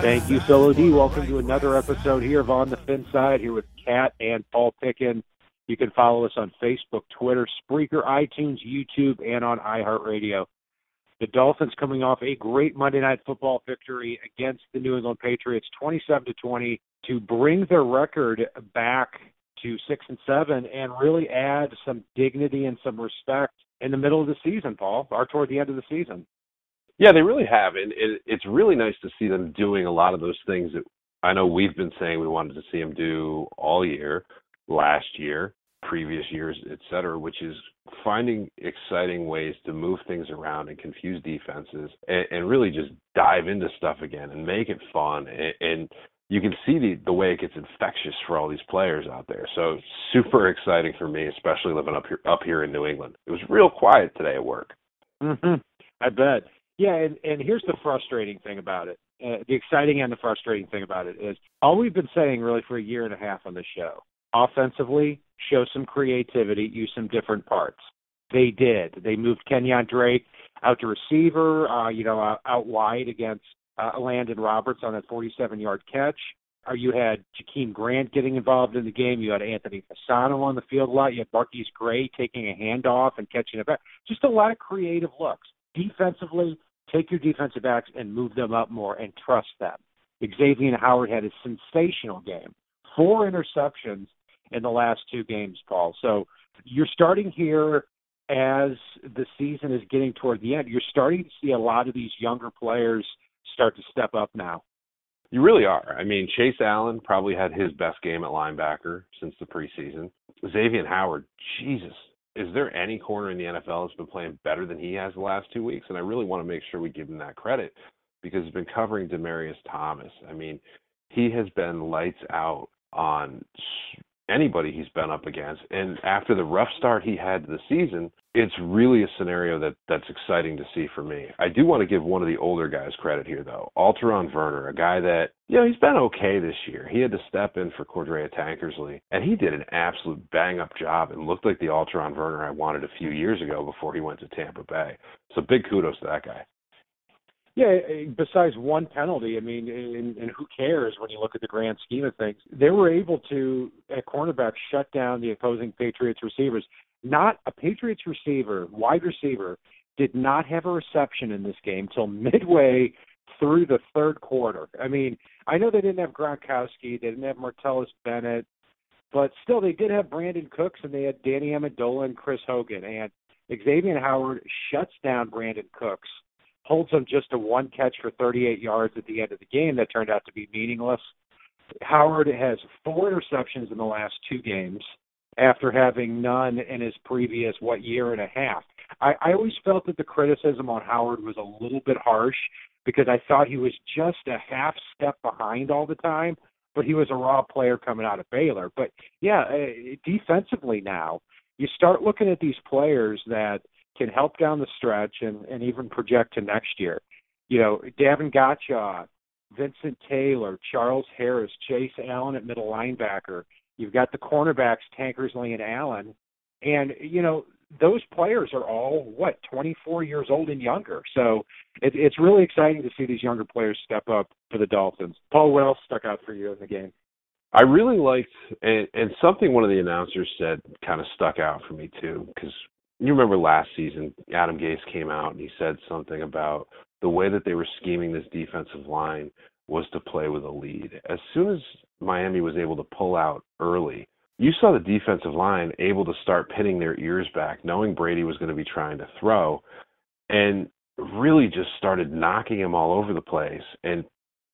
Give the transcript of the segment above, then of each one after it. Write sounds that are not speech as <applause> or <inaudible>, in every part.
Thank you, Solo D. Welcome to another episode here of On the Fin Side, here with Kat and Paul Pickin. You can follow us on Facebook, Twitter, Spreaker, iTunes, YouTube, and on iHeartRadio. The Dolphins coming off a great Monday Night Football victory against the New England Patriots, 27 to 20, to bring their record back to six and seven, and really add some dignity and some respect in the middle of the season, Paul, or toward the end of the season. Yeah, they really have, and it, it's really nice to see them doing a lot of those things that I know we've been saying we wanted to see them do all year, last year, previous years, et cetera, which is finding exciting ways to move things around and confuse defenses and, and really just dive into stuff again and make it fun and, and you can see the the way it gets infectious for all these players out there. So super exciting for me, especially living up here up here in New England. It was real quiet today at work. Mm-hmm. I bet. Yeah, and, and here's the frustrating thing about it. Uh, the exciting and the frustrating thing about it is all we've been saying really for a year and a half on the show. Offensively, show some creativity, use some different parts. They did. They moved Kenyan Drake out to receiver, uh, you know, out, wide against uh, Elandon Roberts on that 47 yard catch. Or you had Jakeem Grant getting involved in the game. You had Anthony Fasano on the field a lot. You had MarQueis Gray taking a handoff and catching it back. Just a lot of creative looks. Defensively, take your defensive backs and move them up more and trust them. Xavier Howard had a sensational game. Four interceptions in the last two games, Paul. So you're starting here as the season is getting toward the end. You're starting to see a lot of these younger players – start to step up now. You really are. I mean, Chase Allen probably had his best game at linebacker since the preseason. Xavier Howard, Jesus, is there any corner in the NFL that's been playing better than he has the last two weeks? And I really want to make sure we give him that credit because he's been covering Demaryius Thomas. I mean, he has been lights out on anybody he's been up against. And after the rough start he had to the season, it's really a scenario that that's exciting to see for me. I do want to give one of the older guys credit here though. Alterraun Verner, a guy that, you know, he's been okay this year. He had to step in for Cordrea Tankersley and he did an absolute bang up job and looked like the Alterraun Verner I wanted a few years ago before he went to Tampa Bay. So big kudos to that guy. Yeah, eh, besides one penalty, I mean, and, and who cares when you look at the grand scheme of things? They were able to, at cornerback, shut down the opposing Patriots receivers. Not a Patriots receiver, wide receiver, did not have a reception in this game till midway through the third quarter. I mean, I know they didn't have Gronkowski, they didn't have Martellus Bennett, but still they did have Brandin Cooks and they had Danny Amendola and Chris Hogan. And Xavier Howard shuts down Brandin Cooks holds them just to one catch for 38 yards at the end of the game that turned out to be meaningless. Howard has four interceptions in the last two games after having none in his previous what year and a half. I, I always felt that the criticism on Howard was a little bit harsh because I thought he was just a half step behind all the time, but he was a raw player coming out of Baylor. But yeah, uh, defensively now, you start looking at these players that – can help down the stretch and, and even project to next year. You know, Davon Godchaux, Vincent Taylor, Charles Harris, Chase Allen at middle linebacker. You've got the cornerbacks, Tankersley and Allen. And, you know, those players are all, what, 24 years old and younger. So it, it's really exciting to see these younger players step up for the Dolphins. Paul, else stuck out for you in the game? I really liked, and, and something one of the announcers said kind of stuck out for me too, because you remember last season, Adam Gase came out and he said something about the way that they were scheming this defensive line was to play with a lead. As soon as Miami was able to pull out early, you saw the defensive line able to start pinning their ears back, knowing Brady was going to be trying to throw, and really just started knocking him all over the place and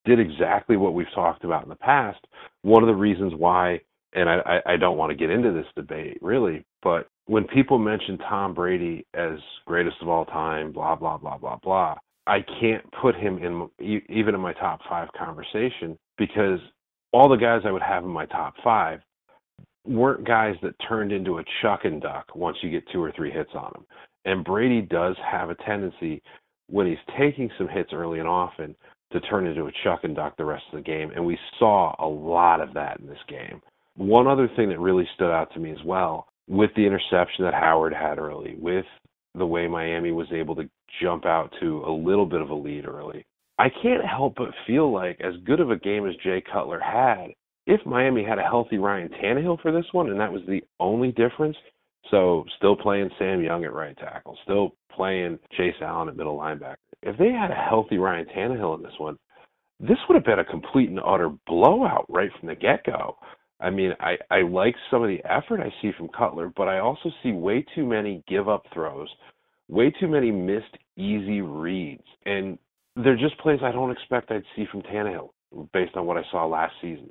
did exactly what we've talked about in the past. One of the reasons why, and I, I don't want to get into this debate really, but when people mention Tom Brady as greatest of all time, blah blah blah blah blah, I can't put him in even in my top five conversation because all the guys I would have in my top five weren't guys that turned into a chuck and duck once you get two or three hits on them. And Brady does have a tendency when he's taking some hits early and often to turn into a chuck and duck the rest of the game. And we saw a lot of that in this game. One other thing that really stood out to me as well with the interception that Howard had early, with the way Miami was able to jump out to a little bit of a lead early. I can't help but feel like as good of a game as Jay Cutler had, if Miami had a healthy Ryan Tannehill for this one, and that was the only difference, so still playing Sam Young at right tackle, still playing Chase Allen at middle linebacker. If they had a healthy Ryan Tannehill in this one, this would have been a complete and utter blowout right from the get go. I mean, I, I like some of the effort I see from Cutler, but I also see way too many give up throws, way too many missed easy reads. And they're just plays I don't expect I'd see from Tannehill based on what I saw last season.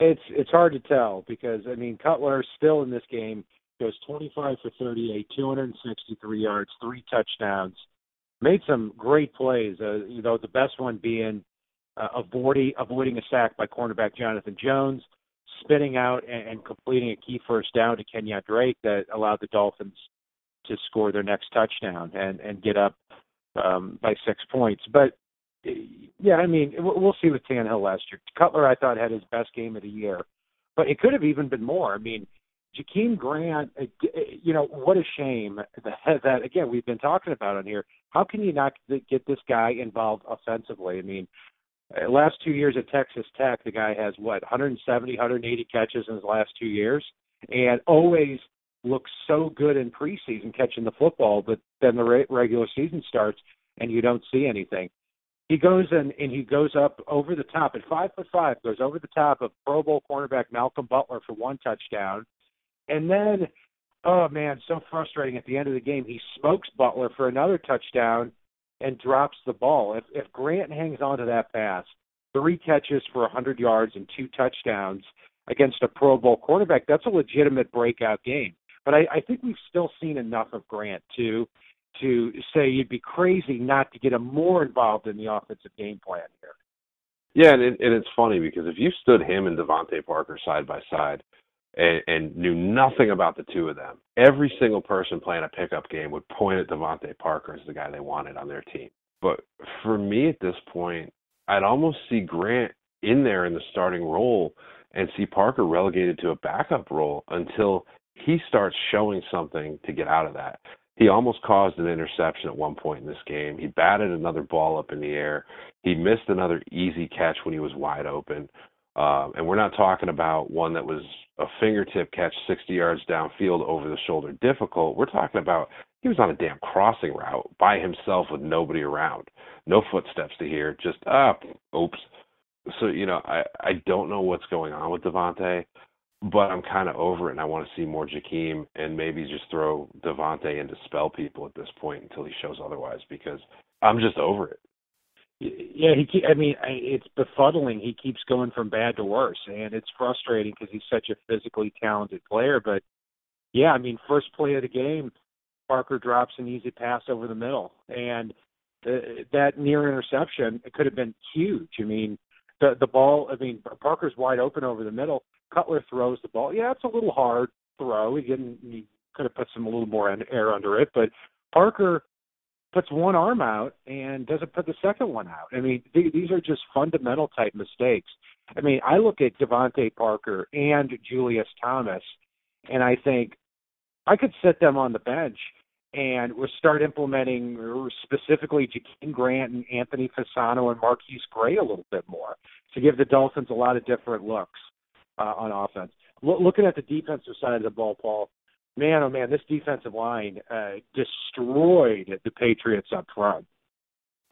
It's it's hard to tell because I mean Cutler still in this game goes 25 for 38, 263 yards, three touchdowns, made some great plays. Uh, you know, the best one being uh, avoiding avoiding a sack by cornerback Jonathan Jones, spinning out and, and completing a key first down to Kenyan Drake that allowed the Dolphins to score their next touchdown and and get up um, by six points. But yeah, I mean, we'll see with Tannehill last year. Cutler, I thought, had his best game of the year, but it could have even been more. I mean, Jakeem Grant, uh, uh, you know, what a shame <laughs> that, that again we've been talking about on here. How can you not get this guy involved offensively? I mean, Uh, last two years at Texas Tech, the guy has what 170, 180 catches in his last two years, and always looks so good in preseason catching the football, but then the re- regular season starts and you don't see anything. He goes and and he goes up over the top at five foot five, goes over the top of Pro Bowl cornerback Malcolm Butler for one touchdown, and then oh man, so frustrating at the end of the game. He smokes Butler for another touchdown and drops the ball. If if Grant hangs on to that pass, three catches for 100 yards and two touchdowns against a Pro Bowl quarterback, that's a legitimate breakout game. But I, I think we've still seen enough of Grant to to say you'd be crazy not to get him more involved in the offensive game plan here. Yeah, and, it, and it's funny because if you stood him and DeVante Parker side by side, and, and knew nothing about the two of them, every single person playing a pickup game would point at DeVante Parker as the guy they wanted on their team. But for me at this point, I'd almost see Grant in there in the starting role and see Parker relegated to a backup role until he starts showing something to get out of that. He almost caused an interception at one point in this game. He batted another ball up in the air. He missed another easy catch when he was wide open. Um, and we're not talking about one that was a fingertip catch 60 yards downfield over the shoulder difficult. We're talking about he was on a damn crossing route by himself with nobody around. No footsteps to hear, just up. Uh, oops. So, you know, I, I don't know what's going on with DeVante, but I'm kind of over it and I want to see more Jakeem and maybe just throw DeVante in to spell people at this point until he shows otherwise because I'm just over it. Yeah, he. I mean, it's befuddling. He keeps going from bad to worse, and it's frustrating because he's such a physically talented player. But yeah, I mean, first play of the game, Parker drops an easy pass over the middle, and uh, that near interception it could have been huge. I mean, the the ball. I mean, Parker's wide open over the middle. Cutler throws the ball. Yeah, it's a little hard throw. He didn't. He could have put some a little more air under it, but Parker puts one arm out and doesn't put the second one out. I mean, th- these are just fundamental type mistakes. I mean, I look at DeVante Parker and Julius Thomas, and I think I could sit them on the bench and we'll start implementing specifically Jakeem Grant and Anthony Fasano and MarQueis Gray a little bit more to give the Dolphins a lot of different looks. uh, on offense. L- looking at the defensive side of the ball, Paul, man, oh man, this defensive line uh, destroyed the Patriots up front.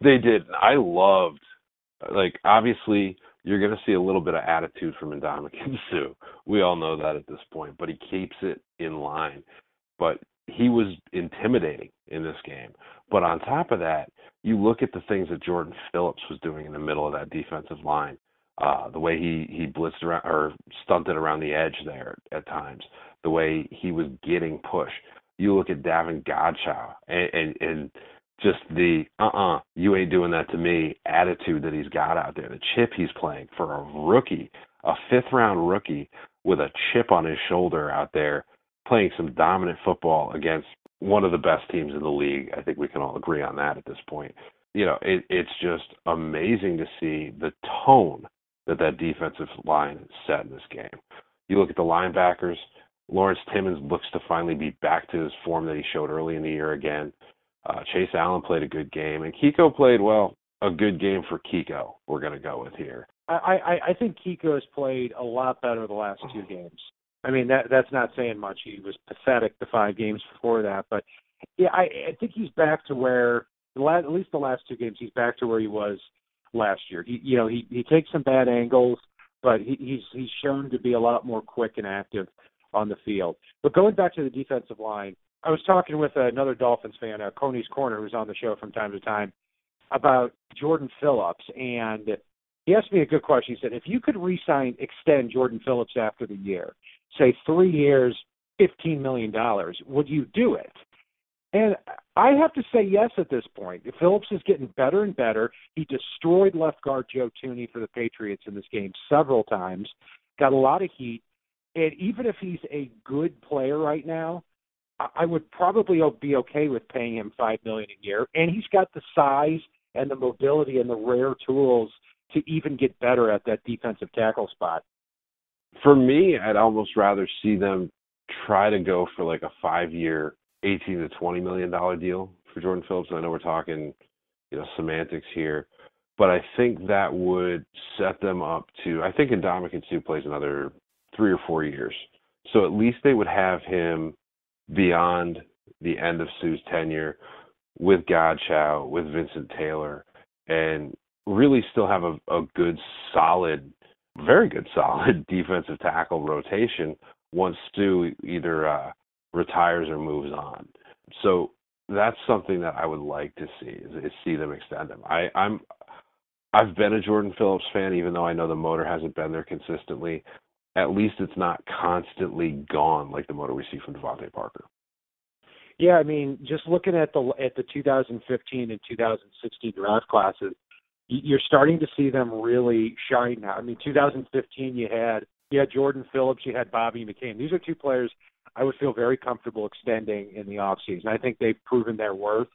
They did. I loved, like, obviously, you're going to see a little bit of attitude from Ndamukong Suh. We all know that at this point, but he keeps it in line. But he was intimidating in this game. But on top of that, you look at the things that Jordan Phillips was doing in the middle of that defensive line. Uh, the way he he blitzed around or stunted around the edge there at times, the way he was getting push. You look at Davon Godchaux and, and and just the uh-uh, you ain't doing that to me attitude that he's got out there. The chip he's playing for a rookie, a fifth round rookie with a chip on his shoulder out there playing some dominant football against one of the best teams in the league. I think we can all agree on that at this point. You know, it, it's just amazing to see the tone that that defensive line set in this game. You look at the linebackers. Lawrence Timmons looks to finally be back to his form that he showed early in the year again. Uh, Chase Allen played a good game, and Kiko played well. A good game for Kiko. We're going to go with here. I, I I think Kiko has played a lot better the last two games. I mean that that's not saying much. He was pathetic the five games before that, but yeah, I, I think he's back to where at least the last two games he's back to where he was last year. He you know he he takes some bad angles, but he, he's he's shown to be a lot more quick and active on the field. But going back to the defensive line, I was talking with another Dolphins fan, uh, Coney's Corner, who's on the show from time to time, about Jordan Phillips, and he asked me a good question. He said, if you could re-sign, extend Jordan Phillips after the year, say three years, fifteen million dollars, would you do it? And I have to say yes at this point. Phillips is getting better and better. He destroyed left guard Joe Thuney for the Patriots in this game several times. Got a lot of heat. And even if he's a good player right now, I would probably be okay with paying him five million a year. And he's got the size and the mobility and the rare tools to even get better at that defensive tackle spot. For me, I'd almost rather see them try to go for like a five year, eighteen to twenty million dollar deal for Jordan Phillips. And I know we're talking, you know, semantics here, but I think that would set them up to. I think Ndamukong Suh plays another three or four years, so at least they would have him beyond the end of Suh's tenure with Godchaux, with Vincent Taylor, and really still have a, a good, solid, very good, <laughs> solid defensive tackle rotation once Suh either uh, retires or moves on. So that's something that I would like to see is, is see them extend him. I, I'm I've been a Jordan Phillips fan, even though I know the motor hasn't been there consistently. At least it's not constantly gone like the motor we see from DeVante Parker. Yeah, I mean, just looking at the at the 2015 and 2016 draft classes, you're starting to see them really shine now. I mean, 2015 you had you had Jordan Phillips, you had Bobby McCain. These are two players I would feel very comfortable extending in the offseason. I think they've proven their worth.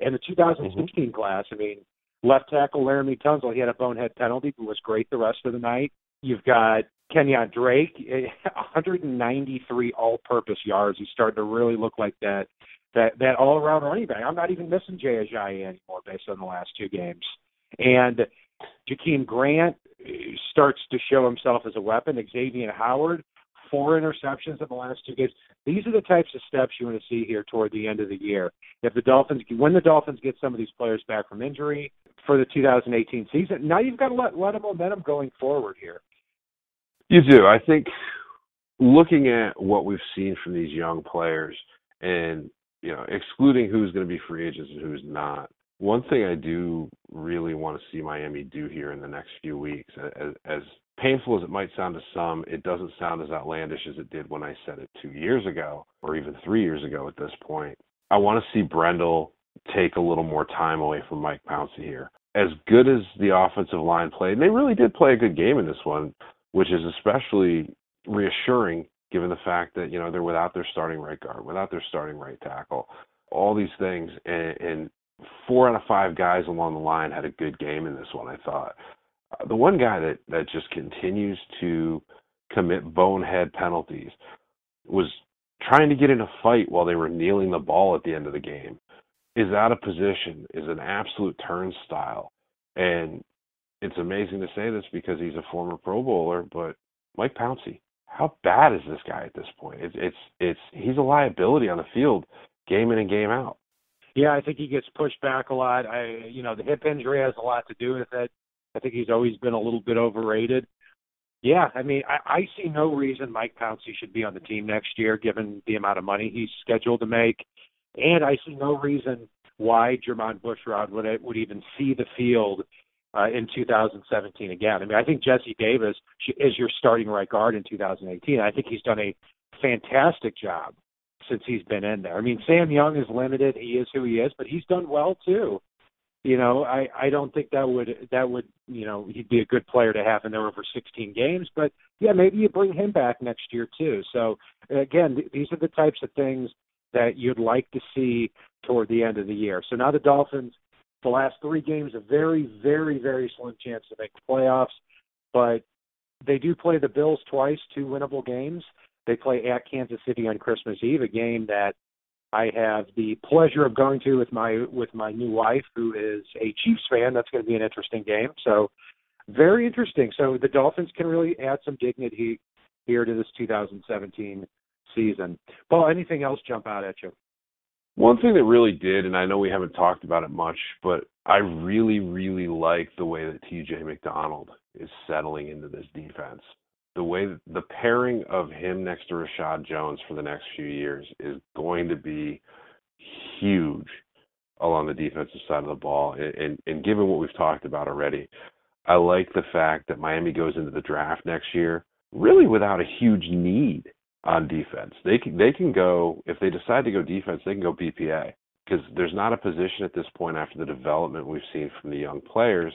And the 2016 mm-hmm. class, I mean, left tackle Laremy Tunsil, he had a bonehead penalty, but was great the rest of the night. You've got Kenyan Drake, <laughs> 193 all-purpose yards. He's starting to really look like that that that all-around running back. I'm not even missing Jay Ajayi anymore based on the last two games. And Jakeem Grant uh, starts to show himself as a weapon. Xavier Howard, four interceptions in the last two games. These are the types of steps you want to see here toward the end of the year. If the Dolphins, when the Dolphins get some of these players back from injury for the 2018 season, now you've got a lot, lot of momentum going forward here. You do. I think looking at what we've seen from these young players, and you know, excluding who's going to be free agents and who's not, one thing I do really want to see Miami do here in the next few weeks, as, as painful as it might sound to some, it doesn't sound as outlandish as it did when I said it two years ago, or even three years ago at this point. I want to see Brendel take a little more time away from Mike Pouncey here. As good as the offensive line played, and they really did play a good game in this one, which is especially reassuring given the fact that you know they're without their starting right guard, without their starting right tackle, all these things, and, and four out of five guys along the line had a good game in this one. I thought uh, the one guy that that just continues to commit bonehead penalties was trying to get in a fight while they were kneeling the ball at the end of the game. Is out of position, is an absolute turnstile, and it's amazing to say this because he's a former Pro Bowler, but Mike Pouncey. How bad is this guy at this point? It's it's it's he's a liability on the field, game in and game out. Yeah, I think he gets pushed back a lot. I, you know, the hip injury has a lot to do with it. I think he's always been a little bit overrated. Yeah, I mean, I, I see no reason Mike Pouncey should be on the team next year, given the amount of money he's scheduled to make, and I see no reason why Jermon Bushrod would would even see the field uh, in 2017 again. I mean, I think Jesse Davis is your starting right guard in 2018. I think he's done a fantastic job since he's been in there. I mean, Sam Young is limited; he is who he is, but he's done well too. You know, I I don't think that would that would you know he'd be a good player to have in there over 16 games, but yeah, maybe you bring him back next year too. So again, th- these are the types of things that you'd like to see toward the end of the year. So now the Dolphins, the last three games, a very very very slim chance to make the playoffs, but they do play the Bills twice, two winnable games. They play at Kansas City on Christmas Eve, a game that I have the pleasure of going to with my with my new wife, who is a Chiefs fan. That's going to be an interesting game. So very interesting. So the Dolphins can really add some dignity here to this 2017 season. Paul, anything else jump out at you? One thing that really did, and I know we haven't talked about it much, but I really, really like the way that TJ McDonald is settling into this defense the way the pairing of him next to Reshad Jones for the next few years is going to be huge along the defensive side of the ball. And, and, and given what we've talked about already, I like the fact that Miami goes into the draft next year really without a huge need on defense. They can they can go if they decide to go defense, they can go BPA because there's not a position at this point after the development we've seen from the young players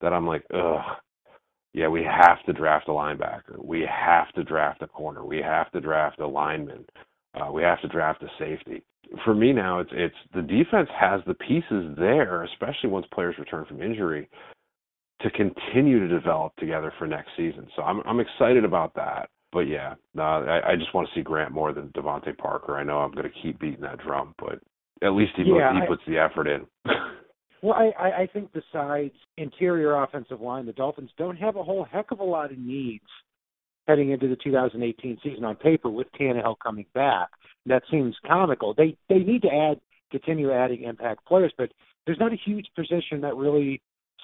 that I'm like, ugh, yeah, we have to draft a linebacker. We have to draft a corner. We have to draft a lineman. Uh, we have to draft a safety. For me now, it's it's the defense has the pieces there, especially once players return from injury, to continue to develop together for next season. So I'm I'm excited about that. But yeah, uh, I, I just want to see Grant more than DeVante Parker. I know I'm going to keep beating that drum, but at least he yeah, he I, puts the effort in. <laughs> Well, I, I think besides interior offensive line, the Dolphins don't have a whole heck of a lot of needs heading into the 2018 season on paper with Tannehill coming back. That seems comical. They they need to add continue adding impact players, but there's not a huge position that really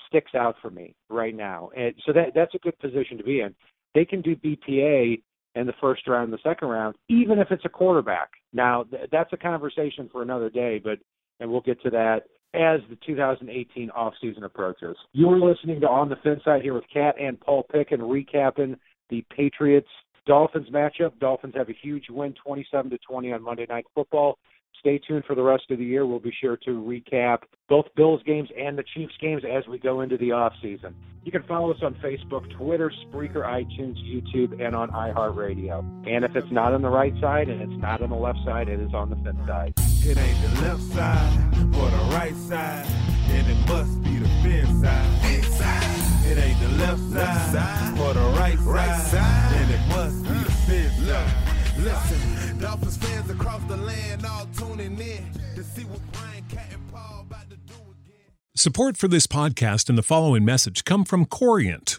sticks out for me right now. And so that that's a good position to be in. They can do BPA in the first round, the second round, even if it's a quarterback. Now th- that's a conversation for another day, but and we'll get to that as the 2018 offseason approaches. You are listening to On the Fin Side here with Cat and Paul Picken recapping the Patriots Dolphins matchup. Dolphins have a huge win 27 to 20 on Monday Night Football. Stay tuned for the rest of the year. We'll be sure to recap both Bills games and the Chiefs games as we go into the off season. You can follow us on Facebook, Twitter, Spreaker, iTunes, YouTube, and on iHeartRadio. And if it's not on the right side and it's not on the left side, it is on the fifth side. It ain't the left side or the right side, and it must be the fin side. Inside. It ain't the left side, side or the right, right side, side, and it must be the fin side. Listen, Dolphins fans across the land all tuning in to see what Brian Cat and Paul about to do again. Support for this podcast and the following message come from Corient.